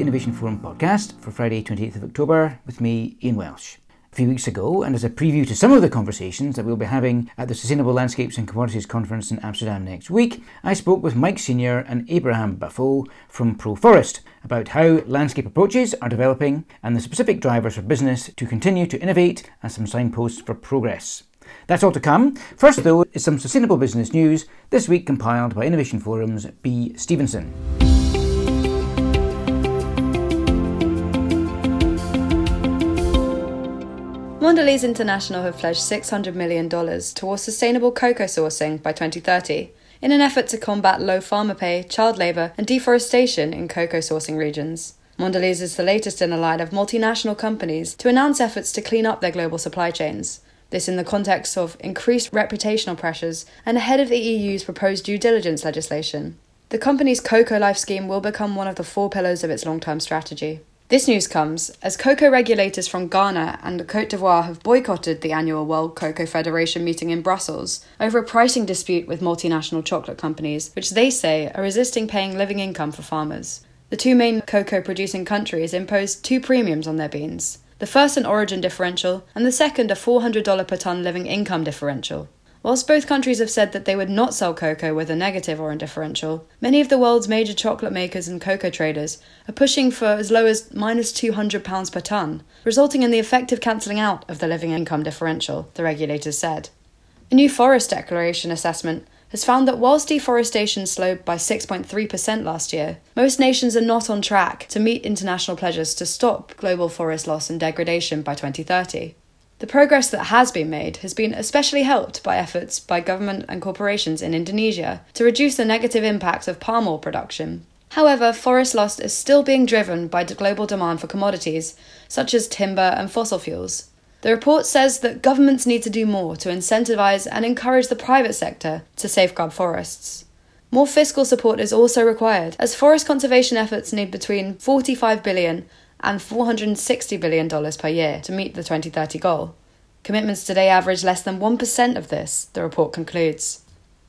the Innovation Forum podcast for Friday, 28th of October, with me, Ian Welsh. A few weeks ago, and as a preview to some of the conversations that we'll be having at the Sustainable Landscapes and Commodities Conference in Amsterdam next week, I spoke with Mike Senior and Abraham Baffoe from ProForest about how landscape approaches are developing and the specific drivers for business to continue to innovate and some signposts for progress. That's all to come. First, though, is some sustainable business news, this week compiled by Innovation Forum's B. Stevenson. Mondelez International have pledged $600 million towards sustainable cocoa sourcing by 2030 in an effort to combat low farmer pay, child labour, and deforestation in cocoa sourcing regions. Mondelez is the latest in a line of multinational companies to announce efforts to clean up their global supply chains. This in the context of increased reputational pressures and ahead of the EU's proposed due diligence legislation. The company's Cocoa Life scheme will become one of the four pillars of its long term strategy. This news comes as cocoa regulators from Ghana and Cote d'Ivoire have boycotted the annual World Cocoa Federation meeting in Brussels over a pricing dispute with multinational chocolate companies, which they say are resisting paying living income for farmers. The two main cocoa producing countries imposed two premiums on their beans the first an origin differential, and the second a $400 per tonne living income differential. Whilst both countries have said that they would not sell cocoa with a negative or differential, many of the world's major chocolate makers and cocoa traders are pushing for as low as minus £200 per tonne, resulting in the effective cancelling out of the living income differential, the regulators said. A new forest declaration assessment has found that whilst deforestation slowed by 6.3% last year, most nations are not on track to meet international pledges to stop global forest loss and degradation by 2030. The progress that has been made has been especially helped by efforts by government and corporations in Indonesia to reduce the negative impacts of palm oil production. However, forest loss is still being driven by global demand for commodities, such as timber and fossil fuels. The report says that governments need to do more to incentivize and encourage the private sector to safeguard forests. More fiscal support is also required, as forest conservation efforts need between 45 billion and $460 billion per year to meet the 2030 goal. Commitments today average less than 1% of this, the report concludes.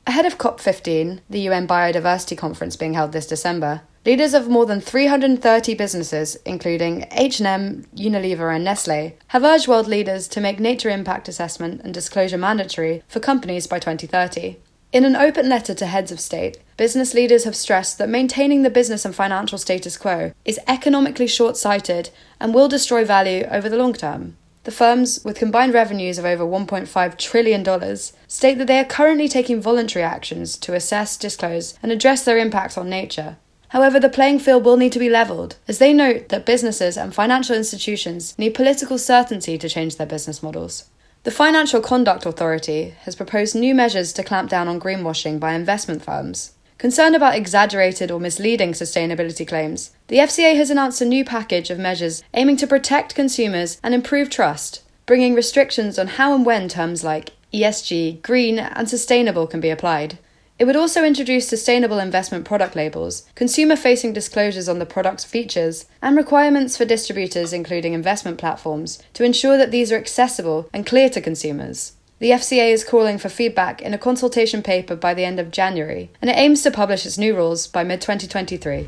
Ahead of COP15, the UN Biodiversity Conference being held this December, leaders of more than 330 businesses, including H&M, Unilever and Nestle, have urged world leaders to make nature impact assessment and disclosure mandatory for companies by 2030. In an open letter to heads of state, business leaders have stressed that maintaining the business and financial status quo is economically short sighted and will destroy value over the long term. The firms, with combined revenues of over $1.5 trillion, state that they are currently taking voluntary actions to assess, disclose, and address their impacts on nature. However, the playing field will need to be levelled, as they note that businesses and financial institutions need political certainty to change their business models. The Financial Conduct Authority has proposed new measures to clamp down on greenwashing by investment firms. Concerned about exaggerated or misleading sustainability claims, the FCA has announced a new package of measures aiming to protect consumers and improve trust, bringing restrictions on how and when terms like ESG, green, and sustainable can be applied. It would also introduce sustainable investment product labels, consumer facing disclosures on the product's features, and requirements for distributors, including investment platforms, to ensure that these are accessible and clear to consumers. The FCA is calling for feedback in a consultation paper by the end of January, and it aims to publish its new rules by mid 2023.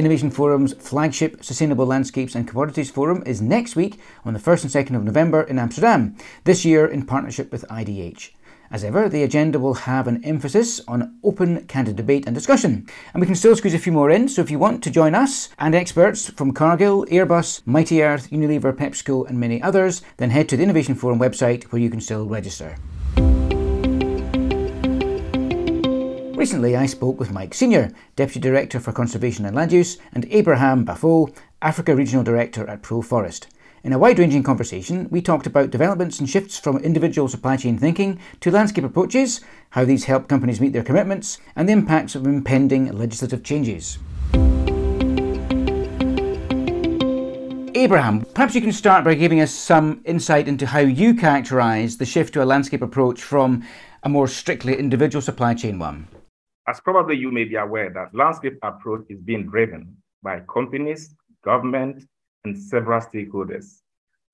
Innovation Forum's flagship Sustainable Landscapes and Commodities Forum is next week on the 1st and 2nd of November in Amsterdam, this year in partnership with IDH. As ever, the agenda will have an emphasis on open, candid debate and discussion. And we can still squeeze a few more in, so if you want to join us and experts from Cargill, Airbus, Mighty Earth, Unilever, PepsiCo, and many others, then head to the Innovation Forum website where you can still register. Recently, I spoke with Mike Senior, Deputy Director for Conservation and Land Use, and Abraham Baffoe, Africa Regional Director at ProForest. In a wide ranging conversation, we talked about developments and shifts from individual supply chain thinking to landscape approaches, how these help companies meet their commitments, and the impacts of impending legislative changes. Abraham, perhaps you can start by giving us some insight into how you characterise the shift to a landscape approach from a more strictly individual supply chain one. As probably you may be aware that landscape approach is being driven by companies, government, and several stakeholders.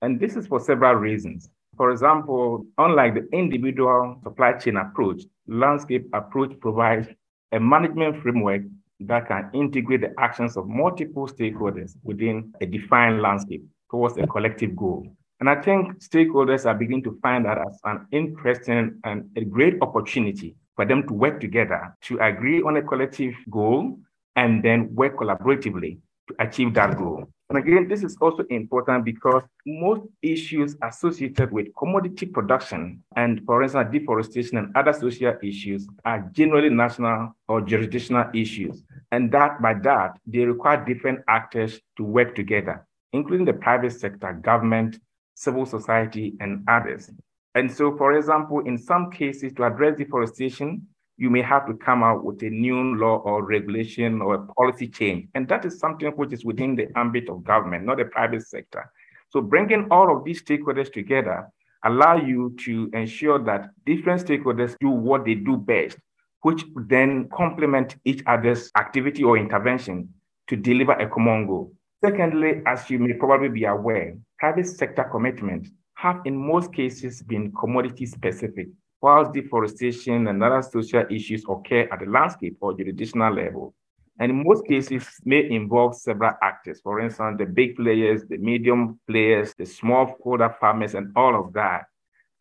And this is for several reasons. For example, unlike the individual supply chain approach, landscape approach provides a management framework that can integrate the actions of multiple stakeholders within a defined landscape towards a collective goal. And I think stakeholders are beginning to find that as an interesting and a great opportunity for them to work together to agree on a collective goal and then work collaboratively to achieve that goal. And again, this is also important because most issues associated with commodity production and, for instance, deforestation and other social issues are generally national or jurisdictional issues. And that by that, they require different actors to work together, including the private sector, government, civil society, and others. And so, for example, in some cases, to address deforestation, you may have to come out with a new law or regulation or a policy change. And that is something which is within the ambit of government, not the private sector. So bringing all of these stakeholders together allow you to ensure that different stakeholders do what they do best, which then complement each other's activity or intervention to deliver a common goal. Secondly, as you may probably be aware, private sector commitments have in most cases been commodity specific whilst deforestation and other social issues occur at the landscape or jurisdictional level. And in most cases, may involve several actors. For instance, the big players, the medium players, the smallholder farmers, and all of that.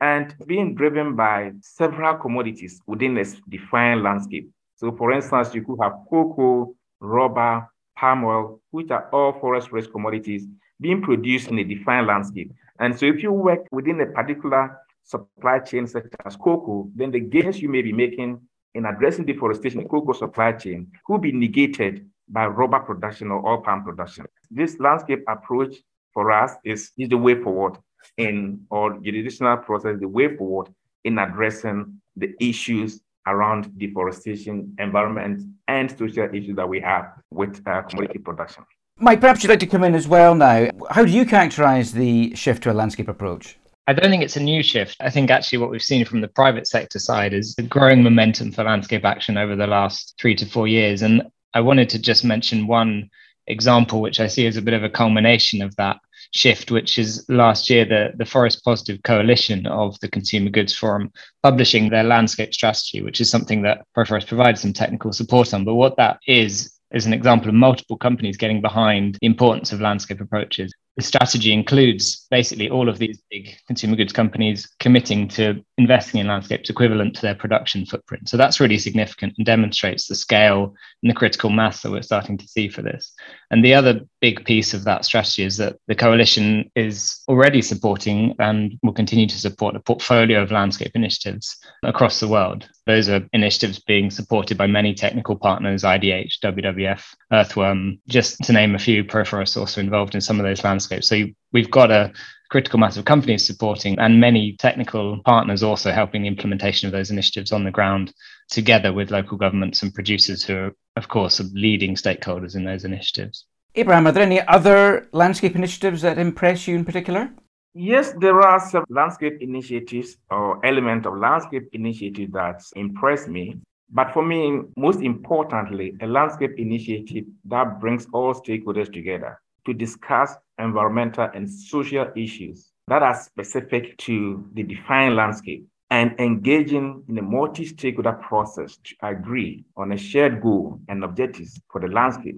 And being driven by several commodities within a defined landscape. So, for instance, you could have cocoa, rubber, palm oil, which are all forest rich commodities being produced in a defined landscape. And so, if you work within a particular supply chain such as cocoa, then the gains you may be making in addressing deforestation in cocoa supply chain will be negated by rubber production or oil palm production. This landscape approach for us is, is the way forward in our jurisdictional process, the way forward in addressing the issues around deforestation, environment, and social issues that we have with uh, commodity production. Mike, perhaps you'd like to come in as well now. How do you characterize the shift to a landscape approach? I don't think it's a new shift. I think actually what we've seen from the private sector side is the growing momentum for landscape action over the last three to four years. And I wanted to just mention one example, which I see as a bit of a culmination of that shift, which is last year the, the Forest Positive Coalition of the Consumer Goods Forum publishing their landscape strategy, which is something that Proforest provides some technical support on. But what that is, is an example of multiple companies getting behind the importance of landscape approaches the strategy includes basically all of these big consumer goods companies committing to investing in landscapes equivalent to their production footprint. So that's really significant and demonstrates the scale and the critical mass that we're starting to see for this. And the other big piece of that strategy is that the coalition is already supporting and will continue to support a portfolio of landscape initiatives across the world. Those are initiatives being supported by many technical partners, IDH, WWF, Earthworm, just to name a few. Proforest also involved in some of those landscapes. So we've got a critical mass of companies supporting and many technical partners also helping the implementation of those initiatives on the ground together with local governments and producers who are, of course, leading stakeholders in those initiatives. Abraham, are there any other landscape initiatives that impress you in particular? Yes, there are some landscape initiatives or element of landscape initiative that impress me. But for me, most importantly, a landscape initiative that brings all stakeholders together to discuss environmental and social issues that are specific to the defined landscape and engaging in a multi-stakeholder process to agree on a shared goal and objectives for the landscape.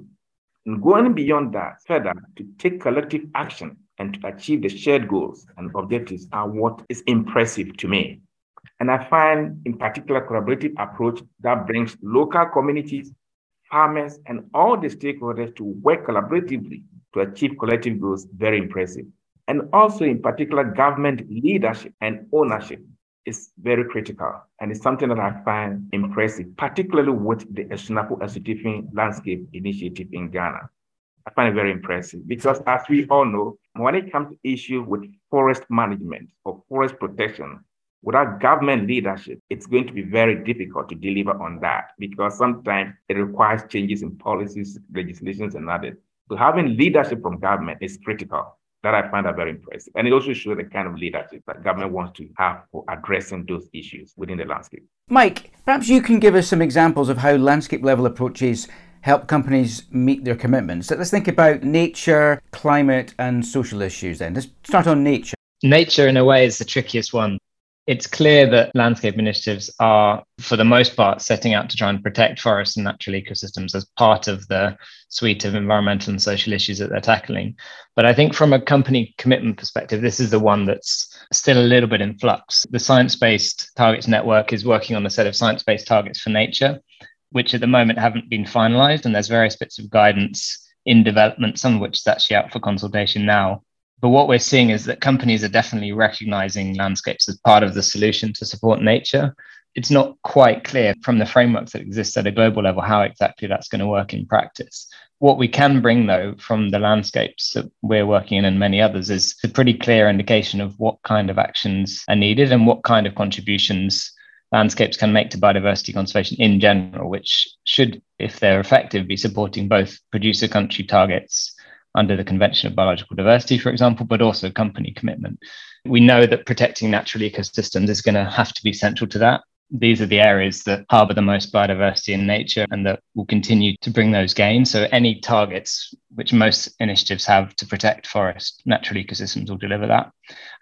And going beyond that, further, to take collective action and to achieve the shared goals and objectives are what is impressive to me. And I find, in particular, collaborative approach that brings local communities, farmers, and all the stakeholders to work collaboratively to achieve collective goals very impressive. And also, in particular, government leadership and ownership is very critical. And it's something that I find impressive, particularly with the Asunafo Asutifi Landscape Initiative in Ghana. I find it very impressive because, as we all know, when it comes to issue with forest management or forest protection, without government leadership, it's going to be very difficult to deliver on that because sometimes it requires changes in policies, legislations, and others. So having leadership from government is critical. That I find that very impressive. And it also shows the kind of leadership that government wants to have for addressing those issues within the landscape. Mike, perhaps you can give us some examples of how landscape level approaches help companies meet their commitments. Let's think about nature, climate, and social issues then. Let's start on nature. Nature, in a way, is the trickiest one. It's clear that landscape initiatives are, for the most part, setting out to try and protect forests and natural ecosystems as part of the suite of environmental and social issues that they're tackling. But I think from a company commitment perspective, this is the one that's still a little bit in flux. The Science Based Targets Network is working on a set of science based targets for nature, which at the moment haven't been finalized. And there's various bits of guidance in development, some of which is actually out for consultation now but what we're seeing is that companies are definitely recognizing landscapes as part of the solution to support nature. It's not quite clear from the frameworks that exist at a global level how exactly that's going to work in practice. What we can bring, though, from the landscapes that we're working in and many others is a pretty clear indication of what kind of actions are needed and what kind of contributions landscapes can make to biodiversity conservation in general, which should, if they're effective, be supporting both producer country targets under the Convention of Biological Diversity, for example, but also company commitment. We know that protecting natural ecosystems is going to have to be central to that. These are the areas that harbour the most biodiversity in nature and that will continue to bring those gains. So, any targets which most initiatives have to protect forest natural ecosystems will deliver that.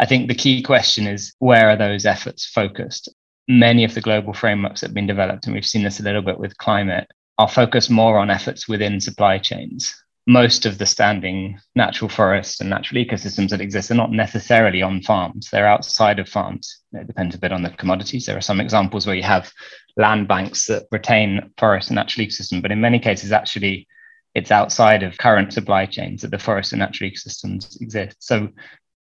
I think the key question is where are those efforts focused? Many of the global frameworks that have been developed, and we've seen this a little bit with climate, are focused more on efforts within supply chains most of the standing natural forests and natural ecosystems that exist are not necessarily on farms. They're outside of farms. It depends a bit on the commodities. There are some examples where you have land banks that retain forest and natural ecosystem, but in many cases, actually, it's outside of current supply chains that the forest and natural ecosystems exist. So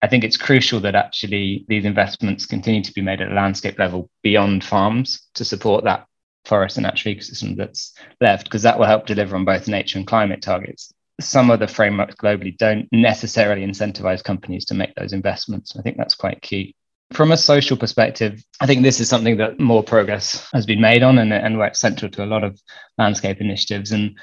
I think it's crucial that actually these investments continue to be made at a landscape level beyond farms to support that forest and natural ecosystem that's left, because that will help deliver on both nature and climate targets some of the frameworks globally don't necessarily incentivize companies to make those investments. I think that's quite key. From a social perspective, I think this is something that more progress has been made on and, and where it's central to a lot of landscape initiatives. And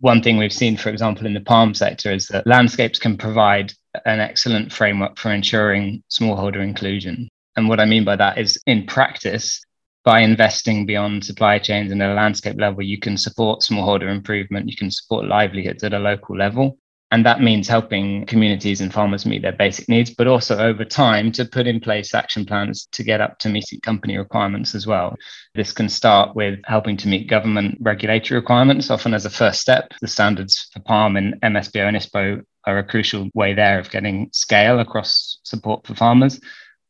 one thing we've seen, for example, in the palm sector is that landscapes can provide an excellent framework for ensuring smallholder inclusion. And what I mean by that is in practice, by investing beyond supply chains and at a landscape level, you can support smallholder improvement, you can support livelihoods at a local level. And that means helping communities and farmers meet their basic needs, but also over time to put in place action plans to get up to meeting company requirements as well. This can start with helping to meet government regulatory requirements, often as a first step. The standards for palm and MSPO and ISPO are a crucial way there of getting scale across support for farmers.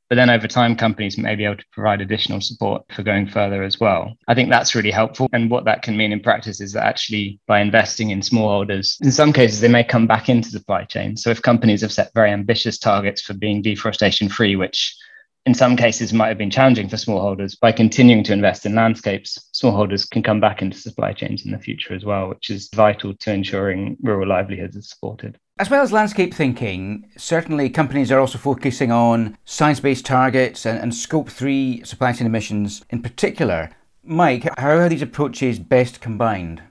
But then over time, companies may be able to provide additional support for going further as well. I think that's really helpful. And what that can mean in practice is that actually by investing in smallholders, in some cases, they may come back into the supply chain. So if companies have set very ambitious targets for being deforestation free, which in some cases might have been challenging for smallholders, by continuing to invest in landscapes, smallholders can come back into supply chains in the future as well, which is vital to ensuring rural livelihoods are supported. As well as landscape thinking, certainly companies are also focusing on science based targets and, and, scope 3 supply chain emissions in particular. Mike, how are these approaches best combined?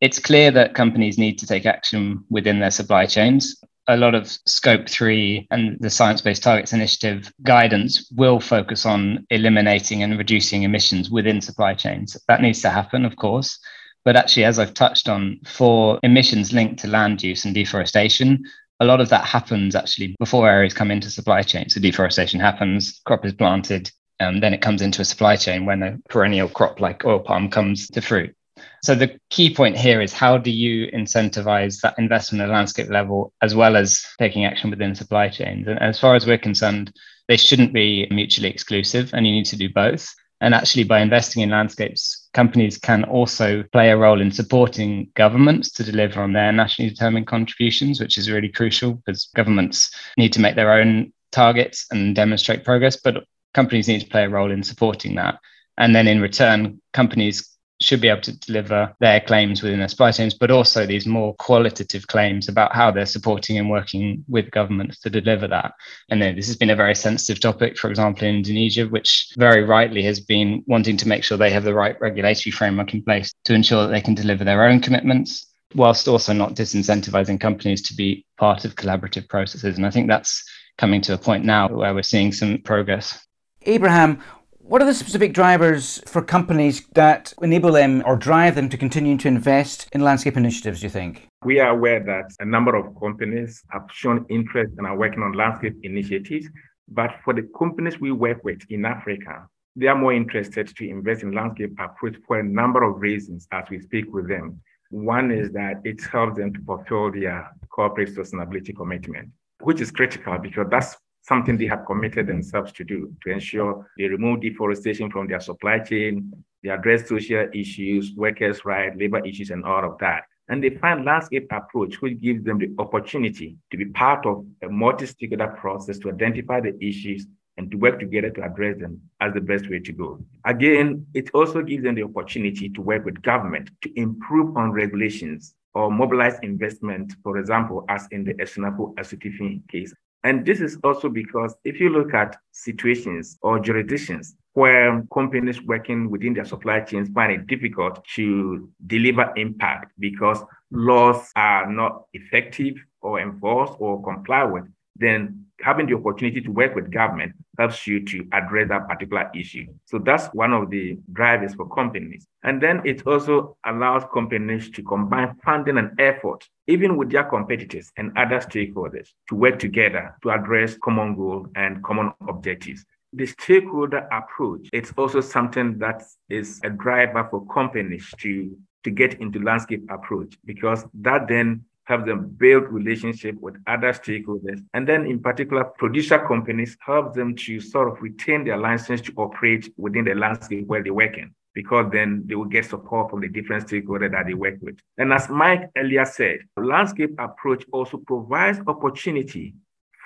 It's clear that companies need to take action within their supply chains. A lot of scope 3 and the science based targets initiative guidance will focus on eliminating and reducing emissions within supply chains. That needs to happen, of course. But actually, as I've touched on, for emissions linked to land use and deforestation, a lot of that happens actually before areas come into supply chain. So deforestation happens, crop is planted, and then it comes into a supply chain when a perennial crop like oil palm comes to fruit. So the key point here is how do you incentivize that investment at landscape level as well as taking action within supply chains? And as far as we're concerned, they shouldn't be mutually exclusive and you need to do both. And actually, by investing in landscapes, companies can also play a role in supporting governments to deliver on their nationally determined contributions, which is really crucial because governments need to make their own targets and demonstrate progress, but companies need to play a role in supporting that. And then in return, companies should be able to deliver their claims within their supply chains, but also these more qualitative claims about how they're supporting and working with governments to deliver that. And then this has been a very sensitive topic, for example, in Indonesia, which very rightly has been wanting to make sure they have the right regulatory framework in place to ensure that they can deliver their own commitments, whilst also not disincentivizing companies to be part of collaborative processes. And I think that's coming to a point now where we're seeing some progress. Abraham, what are the specific drivers for companies that enable them or drive them to continue to invest in landscape initiatives, do you think? We are aware that a number of companies have shown interest and are working on landscape initiatives But for the companies we work with in Africa, they are more interested to invest in landscape approach for a number of reasons as we speak with them. One is that it helps them to fulfill their corporate sustainability commitment, which is critical because that's something they have committed themselves to do to ensure they remove deforestation from their supply chain, they address social issues, workers' rights, labor issues, and all of that. And they find landscape approach, which gives them the opportunity to be part of a multi-stakeholder process to identify the issues and to work together to address them as the best way to go. Again, it also gives them the opportunity to work with government to improve on regulations or mobilize investment, for example, as in the Asunafo Asutifi case. And this is also because if you look at situations or jurisdictions where companies working within their supply chains find it difficult to deliver impact because laws are not effective or enforced or comply with, then having the opportunity to work with government helps you to address that particular issue. So that's one of the drivers for companies. And then it also allows companies to combine funding and effort, even with their competitors and other stakeholders, to work together to address common goals and common objectives. The stakeholder approach, it's also something that is a driver for companies to, to get into landscape approach because that then help them build relationship with other stakeholders. And then in particular, producer companies help them to sort of retain their license to operate within the landscape where they work in because then they will get support from the different stakeholders that they work with. And as Mike earlier said, landscape approach also provides opportunity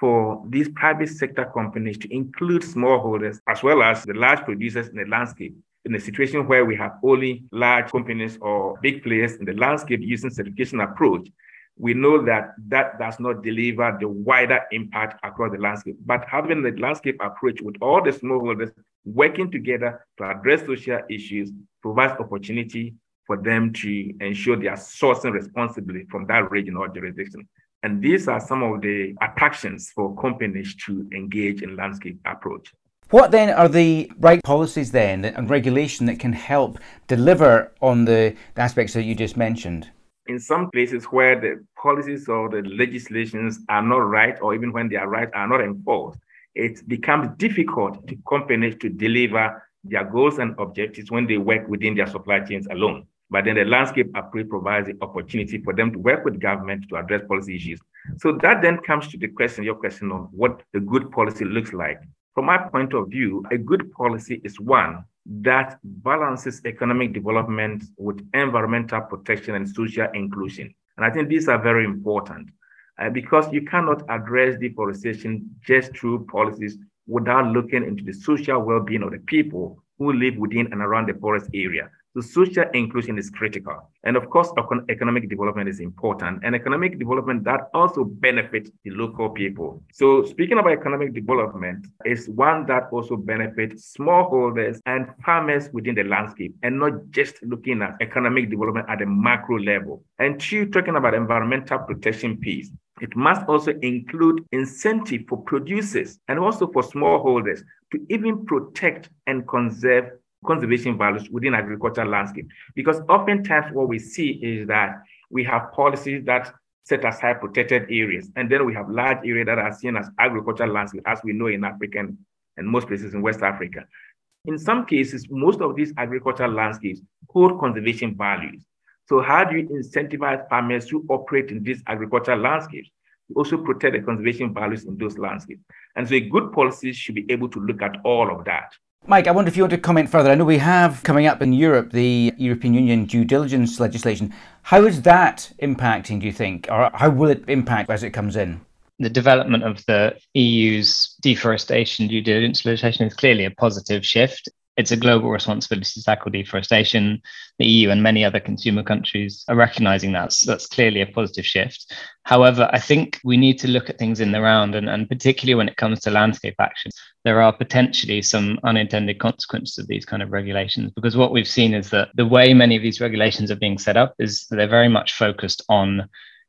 for these private sector companies to include smallholders as well as the large producers in the landscape in a situation where we have only large companies or big players in the landscape using certification approach, we know that that does not deliver the wider impact across the landscape. But having the landscape approach with all the smallholders working together to address social issues provides opportunity for them to ensure they are sourcing responsibly from that region or jurisdiction. And these are some of the attractions for companies to engage in landscape approach. What then are the right policies then and regulation that can help deliver on the, the aspects that you just mentioned? In some places where the policies or the legislations are not right, or even when they are right, are not enforced, it becomes difficult to companies to deliver their goals and objectives when they work within their supply chains alone. But then the landscape approach provides the opportunity for them to work with government to address policy issues. So that then comes to the question, your question on what a good policy looks like. From my point of view, a good policy is one that balances economic development with environmental protection and social inclusion. And I think these are very important uh, because you cannot address deforestation just through policies without looking into the social well being of the people who live within and around the forest area. So social inclusion is critical. And of course, economic development is important. And economic development that also benefits the local people. So speaking about economic development is one that also benefits smallholders and farmers within the landscape and not just looking at economic development at a macro level. And two, talking about environmental protection piece. It must also include incentive for producers and also for smallholders to even protect and conserve conservation values within agricultural landscape. Because oftentimes what we see is that we have policies that set aside protected areas, and then we have large areas that are seen as agricultural landscape, as we know in Africa and most places in West Africa. In some cases, most of these agricultural landscapes hold conservation values. So how do you incentivize farmers to operate in these agricultural landscapes? You also protect the conservation values in those landscapes. And so a good policy should be able to look at all of that. Mike, I wonder if you want to comment further. I know we have coming up in Europe the European Union due diligence legislation. How is that impacting, do you think, or how will it impact as it comes in? The development of the EU's deforestation due diligence legislation is clearly a positive shift it's a global responsibility to tackle deforestation. The EU and many other consumer countries are recognizing that. So that's clearly a positive shift. However, I think we need to look at things in the round, and, and particularly when it comes to landscape action, there are potentially some unintended consequences of these kind of regulations. Because what we've seen is that the way many of these regulations are being set up is they're very much focused on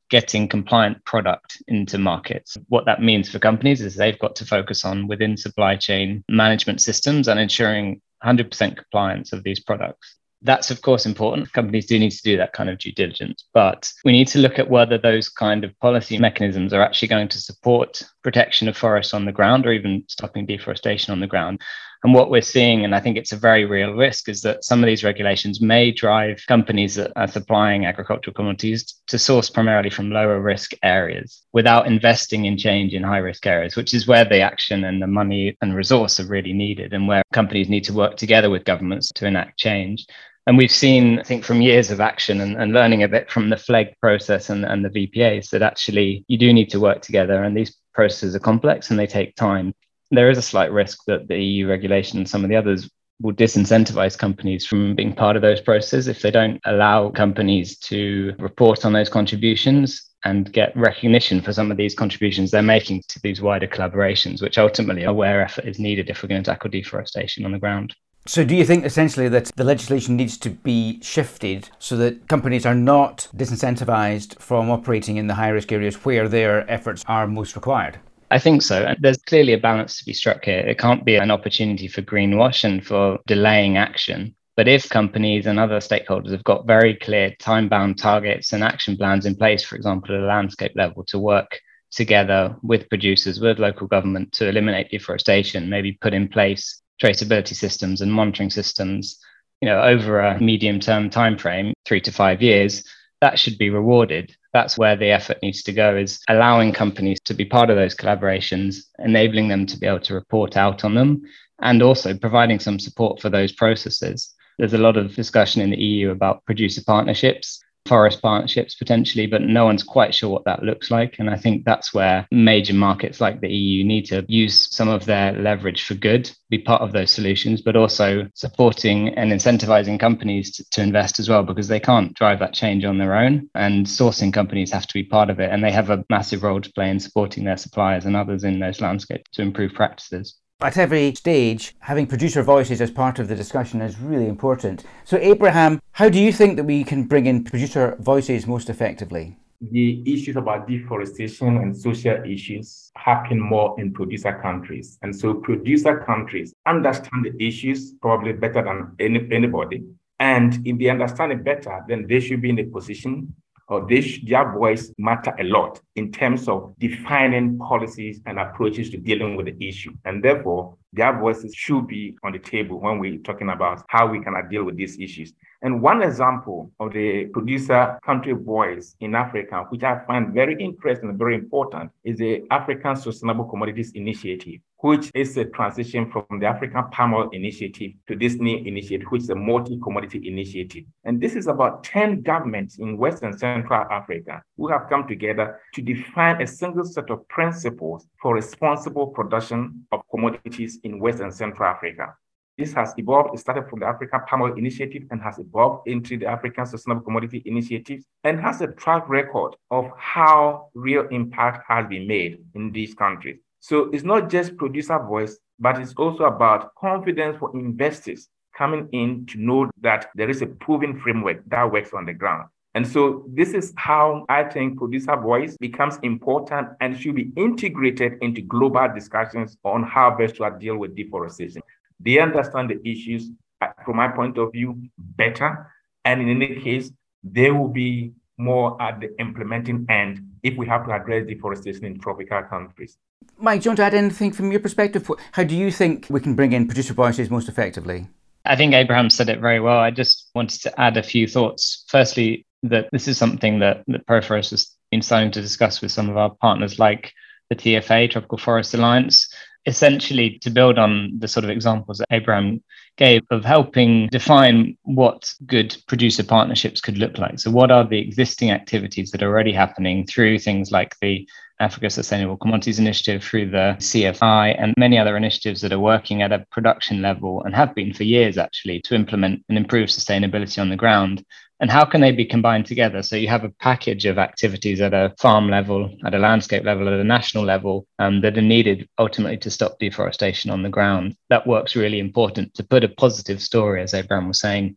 getting compliant product into markets. What that means for companies is they've got to focus on within supply chain management systems and ensuring 100% compliance of these products. That's, of course, important. Companies do need to do that kind of due diligence, but we need to look at whether those kind of policy mechanisms are actually going to support protection of forests on the ground or even stopping deforestation on the ground. And what we're seeing, and I think it's a very real risk, is that some of these regulations may drive companies that are supplying agricultural commodities to source primarily from lower risk areas without investing in change in high risk areas, which is where the action and the money and resource are really needed and where companies need to work together with governments to enact change. And we've seen, I think, from years of action and, and learning a bit from the FLEGT process and, and the VPAs that actually you do need to work together. And these processes are complex and they take time there is a slight risk that the EU regulation and some of the others will disincentivize companies from being part of those processes if they don't allow companies to report on those contributions and get recognition for some of these contributions they're making to these wider collaborations, which ultimately are where effort is needed if we're going to tackle deforestation on the ground. So, do you think essentially that the legislation needs to be shifted so that companies are not disincentivized from operating in the high risk areas where their efforts are most required? I think so. And there's clearly a balance to be struck here. It can't be an opportunity for greenwash and for delaying action. But if companies and other stakeholders have got very clear time bound targets and action plans in place, for example, at a landscape level, to work together with producers, with local government to eliminate deforestation, maybe put in place traceability systems and monitoring systems, you know, over a medium term time frame, three to five years, that should be rewarded. That's where the effort needs to go is allowing companies to be part of those collaborations, enabling them to be able to report out on them, and also providing some support for those processes. There's a lot of discussion in the EU about producer partnerships forest partnerships potentially, but no one's quite sure what that looks like. And I think that's where major markets like the EU need to use some of their leverage for good, be part of those solutions, but also supporting and incentivizing companies to, to invest as well, because they can't drive that change on their own. And sourcing companies have to be part of it. And they have a massive role to play in supporting their suppliers and others in those landscapes to improve practices. At every stage, having producer voices as part of the discussion is really important. So, Abraham, how do you think that we can bring in producer voices most effectively? The issues about deforestation and social issues happen more in producer countries. And so, producer countries understand the issues probably better than any, anybody. And if they understand it better, then they should be in a position or they their voice matter a lot in terms of defining policies and approaches to dealing with the issue. And therefore, their voices should be on the table when we're talking about how we can deal with these issues. And one example of the producer country voice in Africa, which I find very interesting and very important, is the African Sustainable Commodities Initiative which is a transition from the African Palm Oil Initiative to this new initiative, which is a multi-commodity initiative. And this is about 10 governments in West and Central Africa who have come together to define a single set of principles for responsible production of commodities in West and Central Africa. This has evolved, it started from the African Palm Oil Initiative and has evolved into the African Sustainable Commodity Initiative and has a track record of how real impact has been made in these countries. So it's not just producer voice, but it's also about confidence for investors coming in to know that there is a proven framework that works on the ground. And so this is how I think producer voice becomes important and should be integrated into global discussions on how best to deal with deforestation. They understand the issues, uh, from my point of view, better. And in any case, they will be more at the implementing end if we have to address deforestation in tropical countries. Mike, do you want to add anything from your perspective? How do you think we can bring in producer voices most effectively? I think Abraham said it very well. I just wanted to add a few thoughts. Firstly, that this is something that, that Proforest has been starting to discuss with some of our partners like the TFA, Tropical Forest Alliance, essentially to build on the sort of examples that Abraham gave of helping define what good producer partnerships could look like. So, what are the existing activities that are already happening through things like the Africa Sustainable Commodities Initiative, through the CFI, and many other initiatives that are working at a production level and have been for years actually to implement and improve sustainability on the ground? And how can they be combined together? So you have a package of activities at a farm level at a landscape level at a national level um, that are needed ultimately to stop deforestation on the ground. That works really important to put a positive story as abraham was saying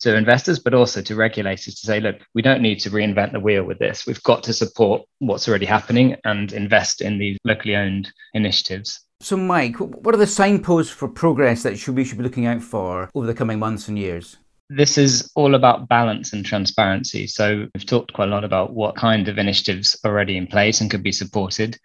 to investors but also to regulators to say look we don't need to reinvent the wheel with this. We've got to support what's already happening and invest in these locally owned initiatives. So mike what are the signposts for progress that we should be looking out for over the coming months and years This is all about balance and transparency. So, we've talked quite a lot about what kind of initiatives are already in place and could be supported.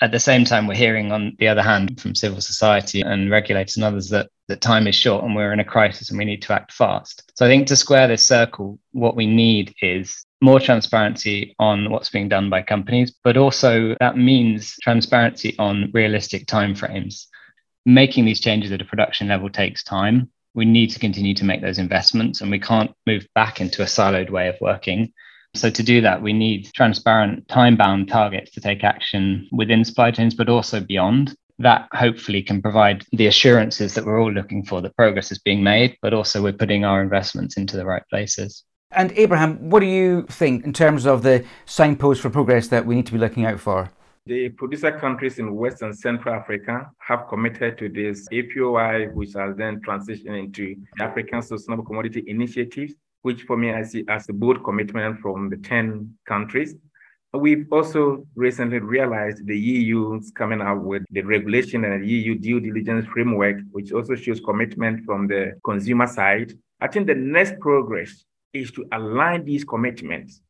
At the same time, we're hearing, on the other hand, from civil society and regulators and others that, that time is short and we're in a crisis and we need to act fast. So, I think to square this circle, what we need is more transparency on what's being done by companies, but also that means transparency on realistic timeframes. Making these changes at a production level takes time we need to continue to make those investments and we can't move back into a siloed way of working. So, to do that, we need transparent, time bound targets to take action within supply chains, but also beyond. That hopefully can provide the assurances that we're all looking for that progress is being made, but also we're putting our investments into the right places. And, Abraham, what do you think in terms of the signposts for progress that we need to be looking out for? The producer countries in West and Central Africa have committed to this APOI, which has then transitioned into the African Sustainable Commodity Initiative, which for me I see as a bold commitment from the 10 countries. We've also recently realized the EU is coming out with the regulation and EU due diligence framework, which also shows commitment from the consumer side. I think the next progress is to align these commitments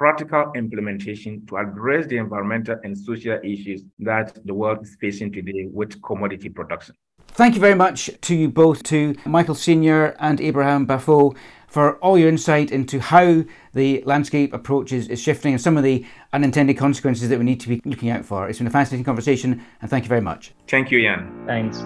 practical implementation to address the environmental and social issues that the world is facing today with commodity production. Thank you very much to you both, to Michael Senior and Abraham Baffoe, for all your insight into how the landscape approach is, is shifting and some of the unintended consequences that we need to be looking out for. It's been a fascinating conversation, and thank you very much. Thank you, Ian. Thanks.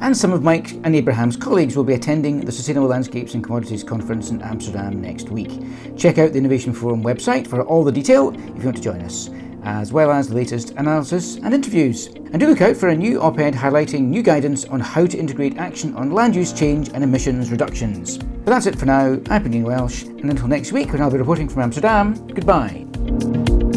And some of Mike and Abraham's colleagues will be attending the Sustainable Landscapes and Commodities Conference in Amsterdam next week. Check out the Innovation Forum website for all the detail if you want to join us, as well as the latest analysis and interviews. And do look out for a new op ed highlighting new guidance on how to integrate action on land use change and emissions reductions. But that's it for now. I've been Ian Welsh, and until next week when I'll be reporting from Amsterdam, goodbye.